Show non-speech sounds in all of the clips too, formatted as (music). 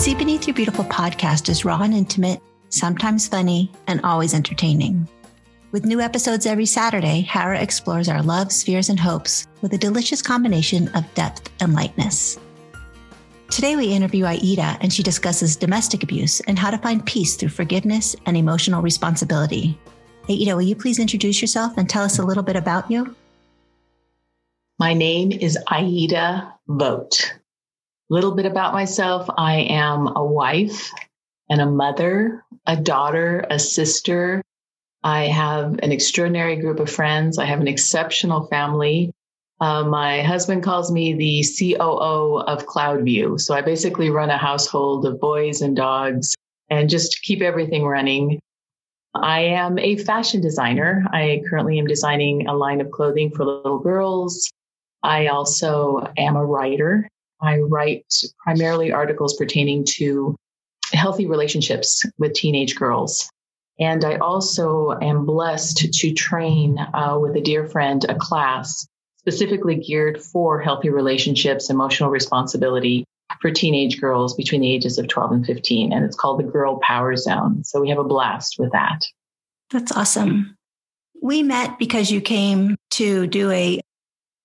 See Beneath Your Beautiful podcast is raw and intimate, sometimes funny, and always entertaining. With new episodes every Saturday, Hara explores our loves, fears, and hopes with a delicious combination of depth and lightness. Today, we interview Aida, and she discusses domestic abuse and how to find peace through forgiveness and emotional responsibility. Aida, will you please introduce yourself and tell us a little bit about you? My name is Aida Vogt. Little bit about myself I am a wife and a mother, a daughter, a sister. I have an extraordinary group of friends. I have an exceptional family. Uh, my husband calls me the COO of Cloudview. So I basically run a household of boys and dogs and just keep everything running. I am a fashion designer. I currently am designing a line of clothing for little girls. I also am a writer. I write primarily articles pertaining to healthy relationships with teenage girls. And I also am blessed to train uh, with a dear friend a class specifically geared for healthy relationships, emotional responsibility for teenage girls between the ages of 12 and 15. And it's called the Girl Power Zone. So we have a blast with that. That's awesome. We met because you came to do a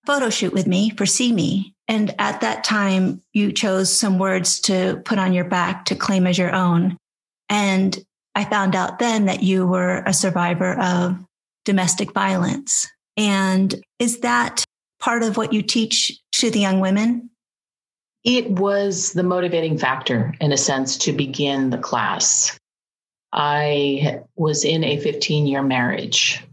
photo shoot with me for See Me. And at that time, you chose some words to put on your back to claim as your own. And I found out then that you were a survivor of domestic violence. And is that part of what you teach to the young women? It was the motivating factor, in a sense, to begin the class. I was in a 15 year marriage.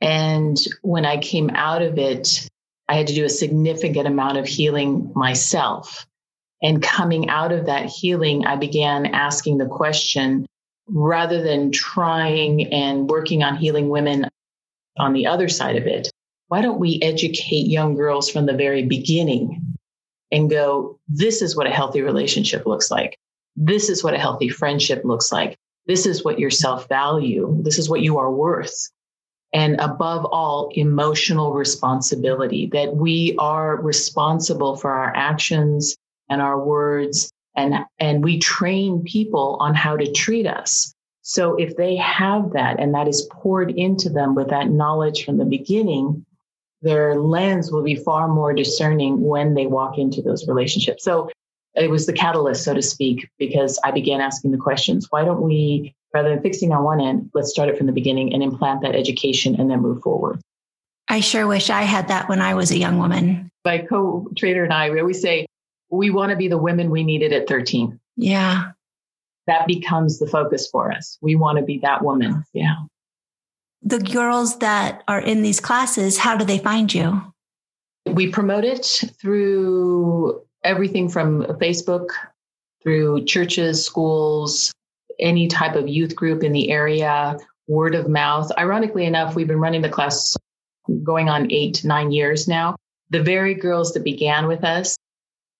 And when I came out of it, I had to do a significant amount of healing myself. And coming out of that healing, I began asking the question rather than trying and working on healing women on the other side of it, why don't we educate young girls from the very beginning and go, this is what a healthy relationship looks like. This is what a healthy friendship looks like. This is what your self value, this is what you are worth and above all, emotional responsibility that we are responsible for our actions and our words. And, and we train people on how to treat us. So if they have that and that is poured into them with that knowledge from the beginning, their lens will be far more discerning when they walk into those relationships. So it was the catalyst, so to speak, because I began asking the questions. Why don't we rather than fixing on one end, let's start it from the beginning and implant that education and then move forward. I sure wish I had that when I was a young woman. My co trader and I, we always say, we want to be the women we needed at 13. Yeah. That becomes the focus for us. We want to be that woman. Yeah. The girls that are in these classes, how do they find you? We promote it through everything from Facebook, through churches, schools, any type of youth group in the area, word of mouth. Ironically enough, we've been running the class going on eight, nine years now. The very girls that began with us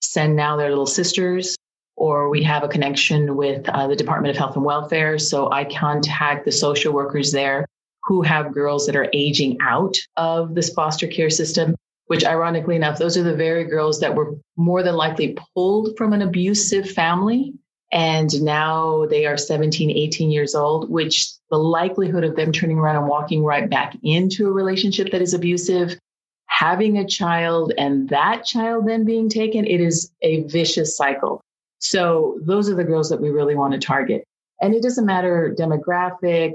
send now their little sisters, or we have a connection with uh, the Department of Health and Welfare. So I contact the social workers there who have girls that are aging out of this foster care system, which ironically enough, those are the very girls that were more than likely pulled from an abusive family and now they are 17, 18 years old, which the likelihood of them turning around and walking right back into a relationship that is abusive, having a child, and that child then being taken, it is a vicious cycle. So those are the girls that we really want to target. And it doesn't matter demographic,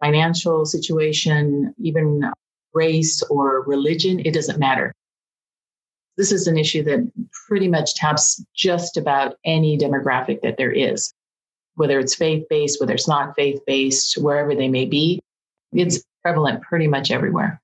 financial situation, even race or religion, it doesn't matter. This is an issue that pretty much taps just about any demographic that there is, whether it's faith based, whether it's not faith based, wherever they may be. It's prevalent pretty much everywhere.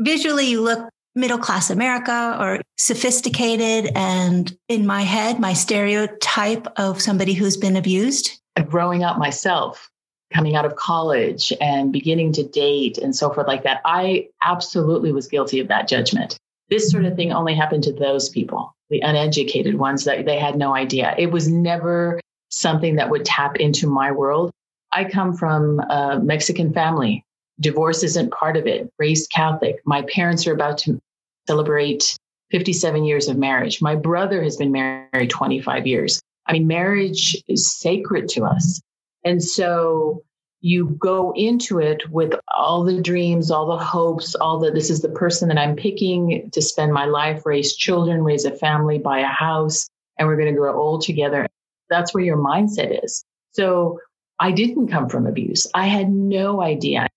Visually, you look middle class America or sophisticated. And in my head, my stereotype of somebody who's been abused. Growing up myself, coming out of college and beginning to date and so forth like that, I absolutely was guilty of that judgment. This sort of thing only happened to those people, the uneducated ones that they had no idea. It was never something that would tap into my world. I come from a Mexican family. Divorce isn't part of it. Raised Catholic. My parents are about to celebrate 57 years of marriage. My brother has been married 25 years. I mean, marriage is sacred to us. And so you go into it with all the dreams, all the hopes, all the this is the person that I'm picking to spend my life, raise children, raise a family, buy a house, and we're going to grow old together. That's where your mindset is. So I didn't come from abuse. I had no idea.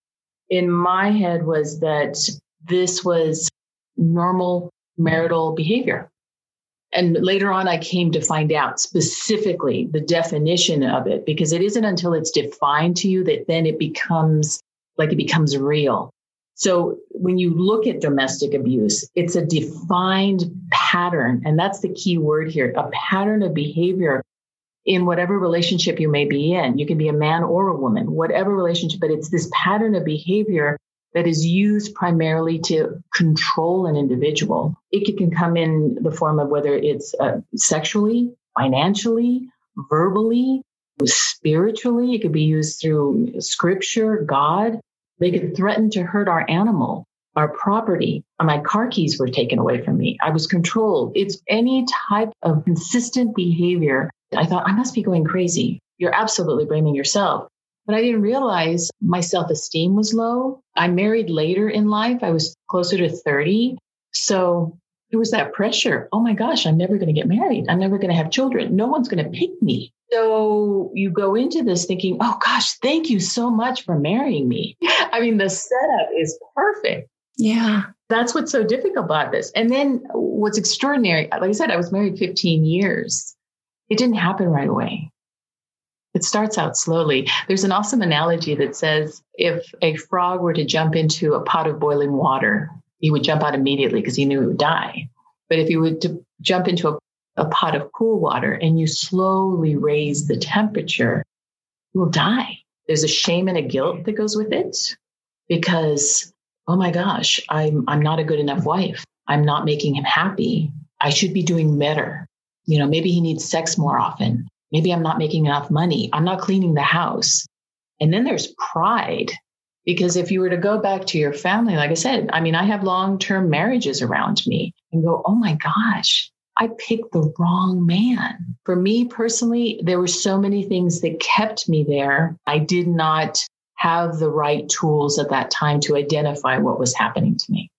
In my head was that this was normal marital behavior. And later on, I came to find out specifically the definition of it because it isn't until it's defined to you that then it becomes like it becomes real. So when you look at domestic abuse, it's a defined pattern. And that's the key word here a pattern of behavior in whatever relationship you may be in. You can be a man or a woman, whatever relationship, but it's this pattern of behavior that is used primarily to control an individual. It can come in the form of whether it's uh, sexually, financially, verbally, spiritually. It could be used through scripture, God. They could threaten to hurt our animal, our property. My car keys were taken away from me. I was controlled. It's any type of consistent behavior. I thought, I must be going crazy. You're absolutely blaming yourself. But I didn't realize my self esteem was low. I married later in life. I was closer to 30. So it was that pressure. Oh my gosh, I'm never going to get married. I'm never going to have children. No one's going to pick me. So you go into this thinking, oh gosh, thank you so much for marrying me. (laughs) I mean, the setup is perfect. Yeah. That's what's so difficult about this. And then what's extraordinary, like I said, I was married 15 years. It didn't happen right away. It starts out slowly. There's an awesome analogy that says if a frog were to jump into a pot of boiling water, he would jump out immediately because he knew he would die. But if you would to jump into a, a pot of cool water and you slowly raise the temperature, you will die. There's a shame and a guilt that goes with it because, oh my gosh, I'm, I'm not a good enough wife. I'm not making him happy. I should be doing better. You know, maybe he needs sex more often. Maybe I'm not making enough money. I'm not cleaning the house. And then there's pride. Because if you were to go back to your family, like I said, I mean, I have long term marriages around me and go, oh my gosh, I picked the wrong man. For me personally, there were so many things that kept me there. I did not have the right tools at that time to identify what was happening to me.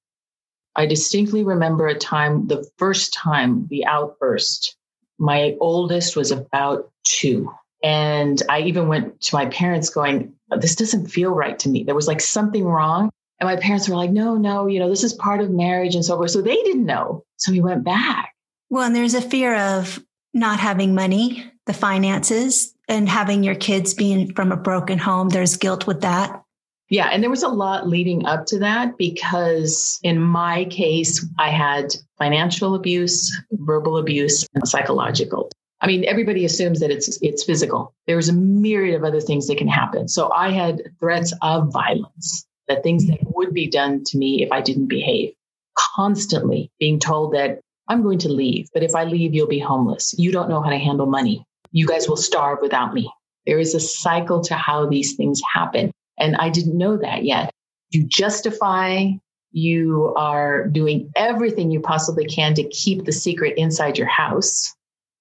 I distinctly remember a time, the first time, the outburst my oldest was about two. And I even went to my parents going, This doesn't feel right to me. There was like something wrong. And my parents were like, No, no, you know, this is part of marriage and so forth. So they didn't know. So we went back. Well, and there's a fear of not having money, the finances, and having your kids being from a broken home. There's guilt with that. Yeah. And there was a lot leading up to that because in my case, I had financial abuse, verbal abuse, and psychological. I mean, everybody assumes that it's it's physical. There's a myriad of other things that can happen. So I had threats of violence, the things that would be done to me if I didn't behave. Constantly being told that I'm going to leave, but if I leave, you'll be homeless. You don't know how to handle money. You guys will starve without me. There is a cycle to how these things happen. And I didn't know that yet. You justify, you are doing everything you possibly can to keep the secret inside your house.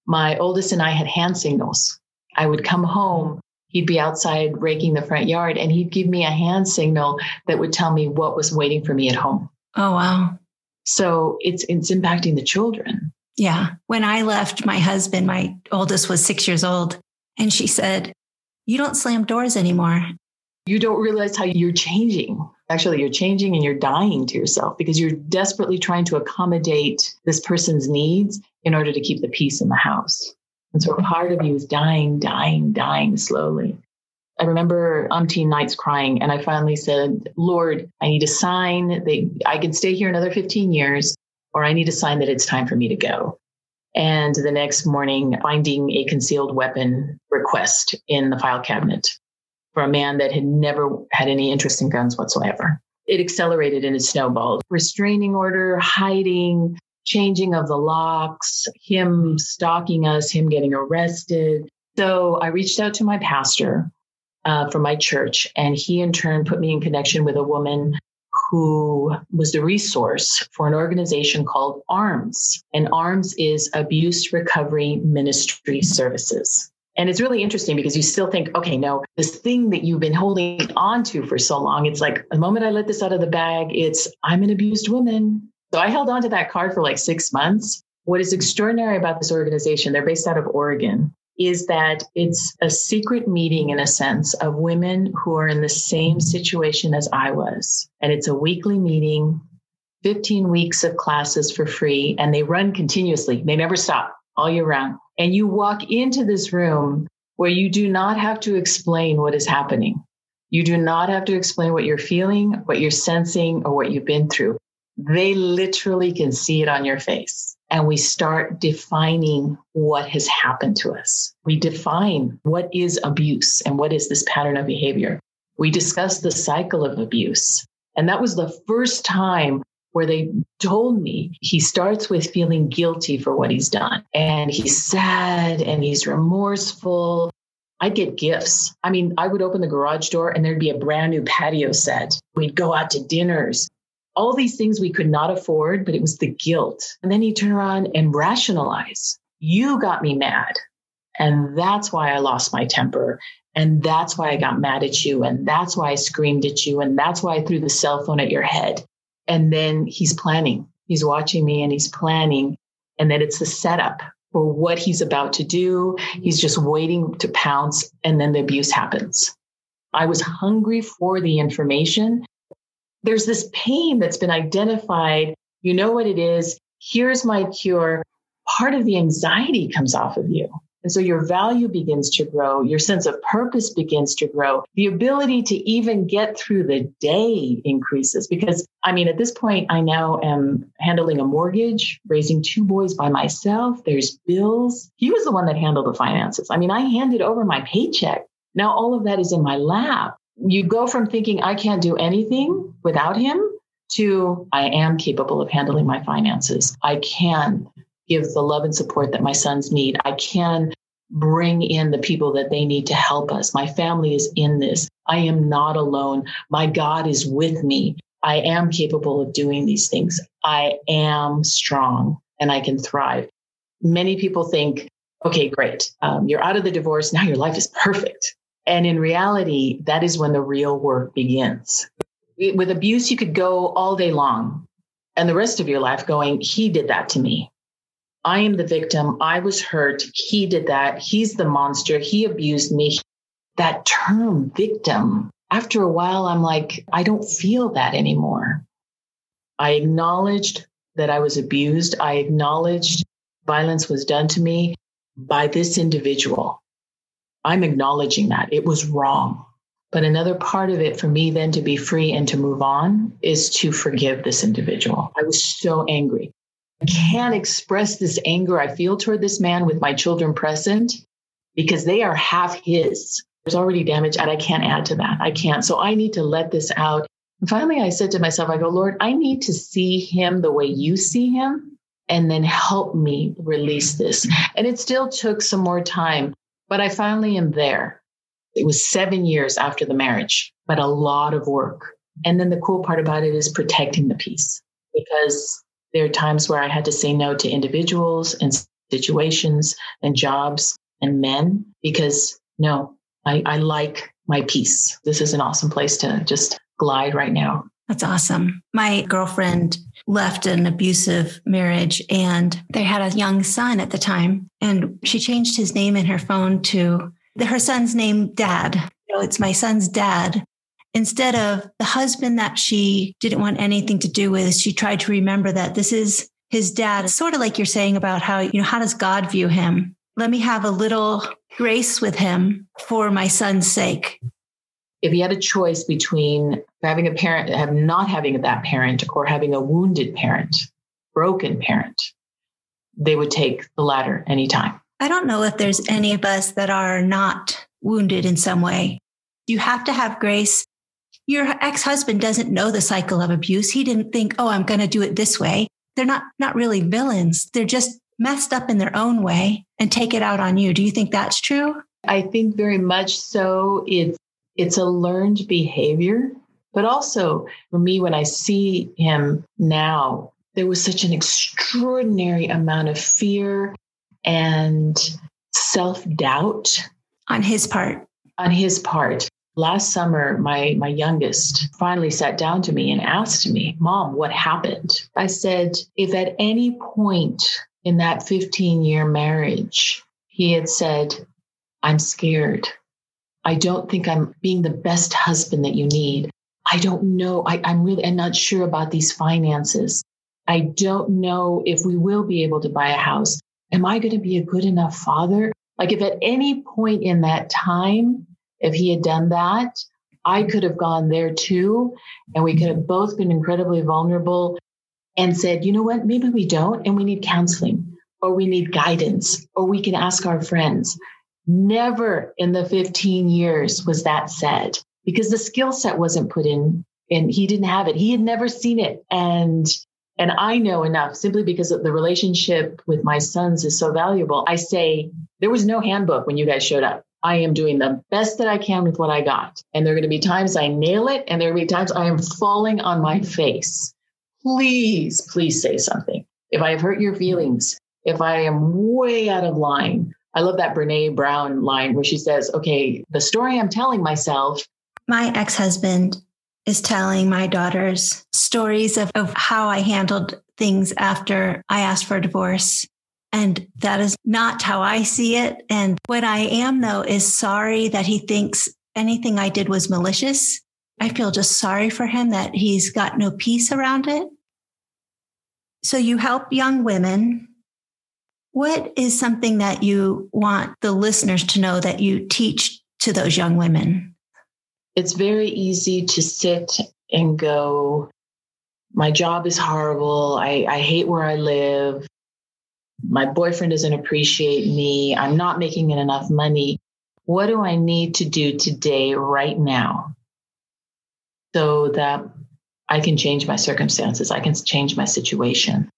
My oldest and I had hand signals. I would come home, he'd be outside raking the front yard, and he'd give me a hand signal that would tell me what was waiting for me at home. Oh, wow. So it's it's impacting the children. Yeah. When I left my husband, my oldest was six years old, and she said, You don't slam doors anymore you don't realize how you're changing. Actually, you're changing and you're dying to yourself because you're desperately trying to accommodate this person's needs in order to keep the peace in the house. And so part of you is dying, dying, dying slowly. I remember umpteen nights crying, and I finally said, Lord, I need a sign that I can stay here another 15 years, or I need a sign that it's time for me to go. And the next morning, finding a concealed weapon request in the file cabinet for a man that had never had any interest in guns whatsoever. It accelerated and it snowballed. Restraining order, hiding, changing of the locks, him stalking us, him getting arrested. So I reached out to my pastor uh, from my church, and he in turn put me in connection with a woman who was the resource for an organization called ARMS. And ARMS is Abuse Recovery Ministry Services. And it's really interesting because you still think, okay, no, this thing that you've been holding on to for so long, it's like the moment I let this out of the bag, it's I'm an abused woman. So I held on to that card for like six months. What is extraordinary about this organization, they're based out of Oregon, is that it's a secret meeting in a sense of women who are in the same situation as I was. And it's a weekly meeting, 15 weeks of classes for free, and they run continuously. They never stop all year round. And you walk into this room where you do not have to explain what is happening. You do not have to explain what you're feeling, what you're sensing, or what you've been through. They literally can see it on your face and we start defining what has happened to us. We define what is abuse and what is this pattern of behavior. We discuss the cycle of abuse. And that was the first time where they told me he starts with feeling guilty for what he's done. And he's sad and he's remorseful. I'd get gifts. I mean, I would open the garage door and there'd be a brand new patio set. We'd go out to dinners all these things we could not afford, but it was the guilt. And then you turn around and rationalize. You got me mad. And that's why I lost my temper. And that's why I got mad at you. And that's why I screamed at you. And that's why I threw the cell phone at your head. And then he's planning. He's watching me and he's planning. And then it's the setup for what he's about to do. He's just waiting to pounce. And then the abuse happens. I was hungry for the information there's this pain that's been identified. You know what it is. Here's my cure. Part of the anxiety comes off of you. And so your value begins to grow. Your sense of purpose begins to grow. The ability to even get through the day increases because I mean, at this point, I now am handling a mortgage, raising two boys by myself. There's bills. He was the one that handled the finances. I mean, I handed over my paycheck. Now all of that is in my lap you go from thinking I can't do anything without him to I am capable of handling my finances. I can give the love and support that my sons need. I can bring in the people that they need to help us. My family is in this. I am not alone. My God is with me. I am capable of doing these things. I am strong and I can thrive. Many people think, okay, great. Um, you're out of the divorce. Now your life is perfect. And in reality, that is when the real work begins. With abuse, you could go all day long and the rest of your life going, He did that to me. I am the victim. I was hurt. He did that. He's the monster. He abused me. That term, victim, after a while, I'm like, I don't feel that anymore. I acknowledged that I was abused. I acknowledged violence was done to me by this individual. I'm acknowledging that it was wrong. But another part of it for me then to be free and to move on is to forgive this individual. I was so angry. I can't express this anger I feel toward this man with my children present because they are half his. There's already damage and I can't add to that. I can't. So I need to let this out. And finally, I said to myself, I go, Lord, I need to see him the way you see him and then help me release this. And it still took some more time. But I finally am there. It was seven years after the marriage, but a lot of work. And then the cool part about it is protecting the peace because there are times where I had to say no to individuals and situations and jobs and men because no, I, I like my peace. This is an awesome place to just glide right now. That's awesome. My girlfriend left an abusive marriage and they had a young son at the time. And she changed his name in her phone to her son's name, Dad. You it's my son's dad. Instead of the husband that she didn't want anything to do with, she tried to remember that this is his dad. It's sort of like you're saying about how, you know, how does God view him? Let me have a little grace with him for my son's sake if he had a choice between having a parent, have not having that parent, or having a wounded parent, broken parent, they would take the latter anytime. I don't know if there's any of us that are not wounded in some way. You have to have grace. Your ex husband doesn't know the cycle of abuse. He didn't think, oh, I'm going to do it this way. They're not, not really villains. They're just messed up in their own way and take it out on you. Do you think that's true? I think very much so. It's it's a learned behavior But also for me, when I see him now, there was such an extraordinary amount of fear and self doubt on his part. On his part. Last summer, my, my youngest finally sat down to me and asked me, Mom, what happened? I said, if at any point in that 15 year marriage, he had said, I'm scared. I don't think I'm being the best husband that you need. I don't know. I, am really I'm not sure about these finances. I don't know if we will be able to buy a house. Am I going to be a good enough father? Like if at any point in that time, if he had done that, I could have gone there too. And we could have both been incredibly vulnerable and said, you know what, maybe we don't, and we need counseling or we need guidance or we can ask our friends. Never in the 15 years was that said because the skill set wasn't put in and he didn't have it. He had never seen it. And and I know enough simply because the relationship with my sons is so valuable. I say there was no handbook when you guys showed up. I am doing the best that I can with what I got. And there are going to be times I nail it and there are going to be times I am falling on my face. Please, please say something. If I have hurt your feelings, if I am way out of line, I love that Brene Brown line where she says, okay, the story I'm telling myself. My ex husband is telling my daughters stories of, of how I handled things after I asked for a divorce. And that is not how I see it. And what I am, though, is sorry that he thinks anything I did was malicious. I feel just sorry for him that he's got no peace around it. So you help young women. What is something that you want the listeners to know that you teach to those young women? it's very easy to sit and go, my job is horrible. I, I hate where I live. My boyfriend doesn't appreciate me. I'm not making enough money. What do I need to do today, right now, so that I can change my circumstances? I can change my situation.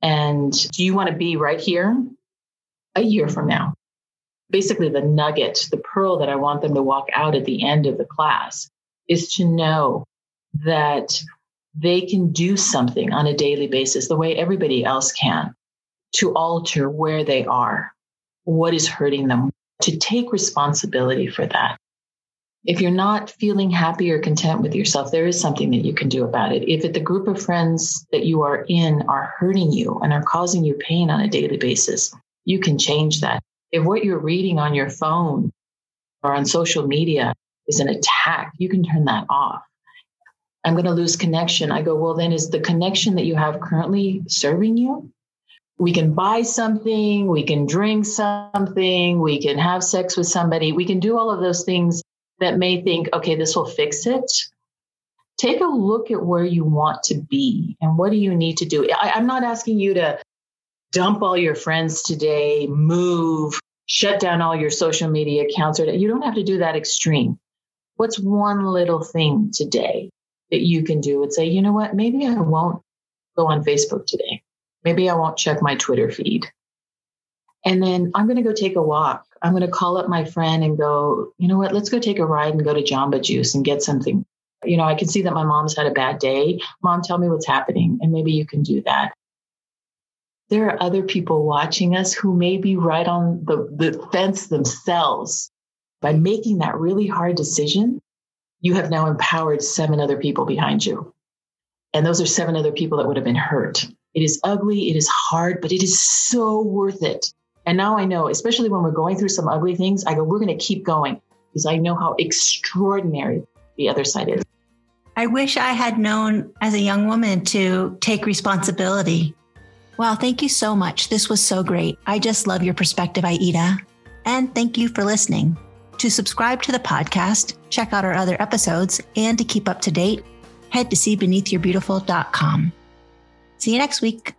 And do you want to be right here a year from now? basically the nugget, the pearl that I want them to walk out at the end of the class is to know that they can do something on a daily basis the way everybody else can to alter where they are, what is hurting them, to take responsibility for that. If you're not feeling happy or content with yourself, there is something that you can do about it. If the group of friends that you are in are hurting you and are causing you pain on a daily basis, you can change that. If what you're reading on your phone or on social media is an attack, you can turn that off. I'm going to lose connection. I go, well, then is the connection that you have currently serving you? We can buy something, we can drink something, we can have sex with somebody, we can do all of those things that may think, okay, this will fix it. Take a look at where you want to be and what do you need to do. I, am not asking you to dump all your friends today, move, shut down all your social media accounts. Or you don't have to do that extreme. What's one little thing today that you can do and say, you know what, maybe I won't go on Facebook today. Maybe I won't check my Twitter feed. And then I'm going to go take a walk. I'm going to call up my friend and go, you know what, let's go take a ride and go to Jamba Juice and get something. You know, I can see that my mom's had a bad day. Mom, tell me what's happening. And maybe you can do that there are other people watching us who may be right on the, the fence themselves. By making that really hard decision, you have now empowered seven other people behind you. And those are seven other people that would have been hurt. It is ugly, it is hard, but it is so worth it. And now I know, especially when we're going through some ugly things, I go, we're going to keep going because I know how extraordinary the other side is. I wish I had known as a young woman to take responsibility Wow, thank you so much. This was so great. I just love your perspective, Aida. And thank you for listening. To subscribe to the podcast, check out our other episodes, and to keep up to date, head to seebeneathyourbeautiful.com. See you next week.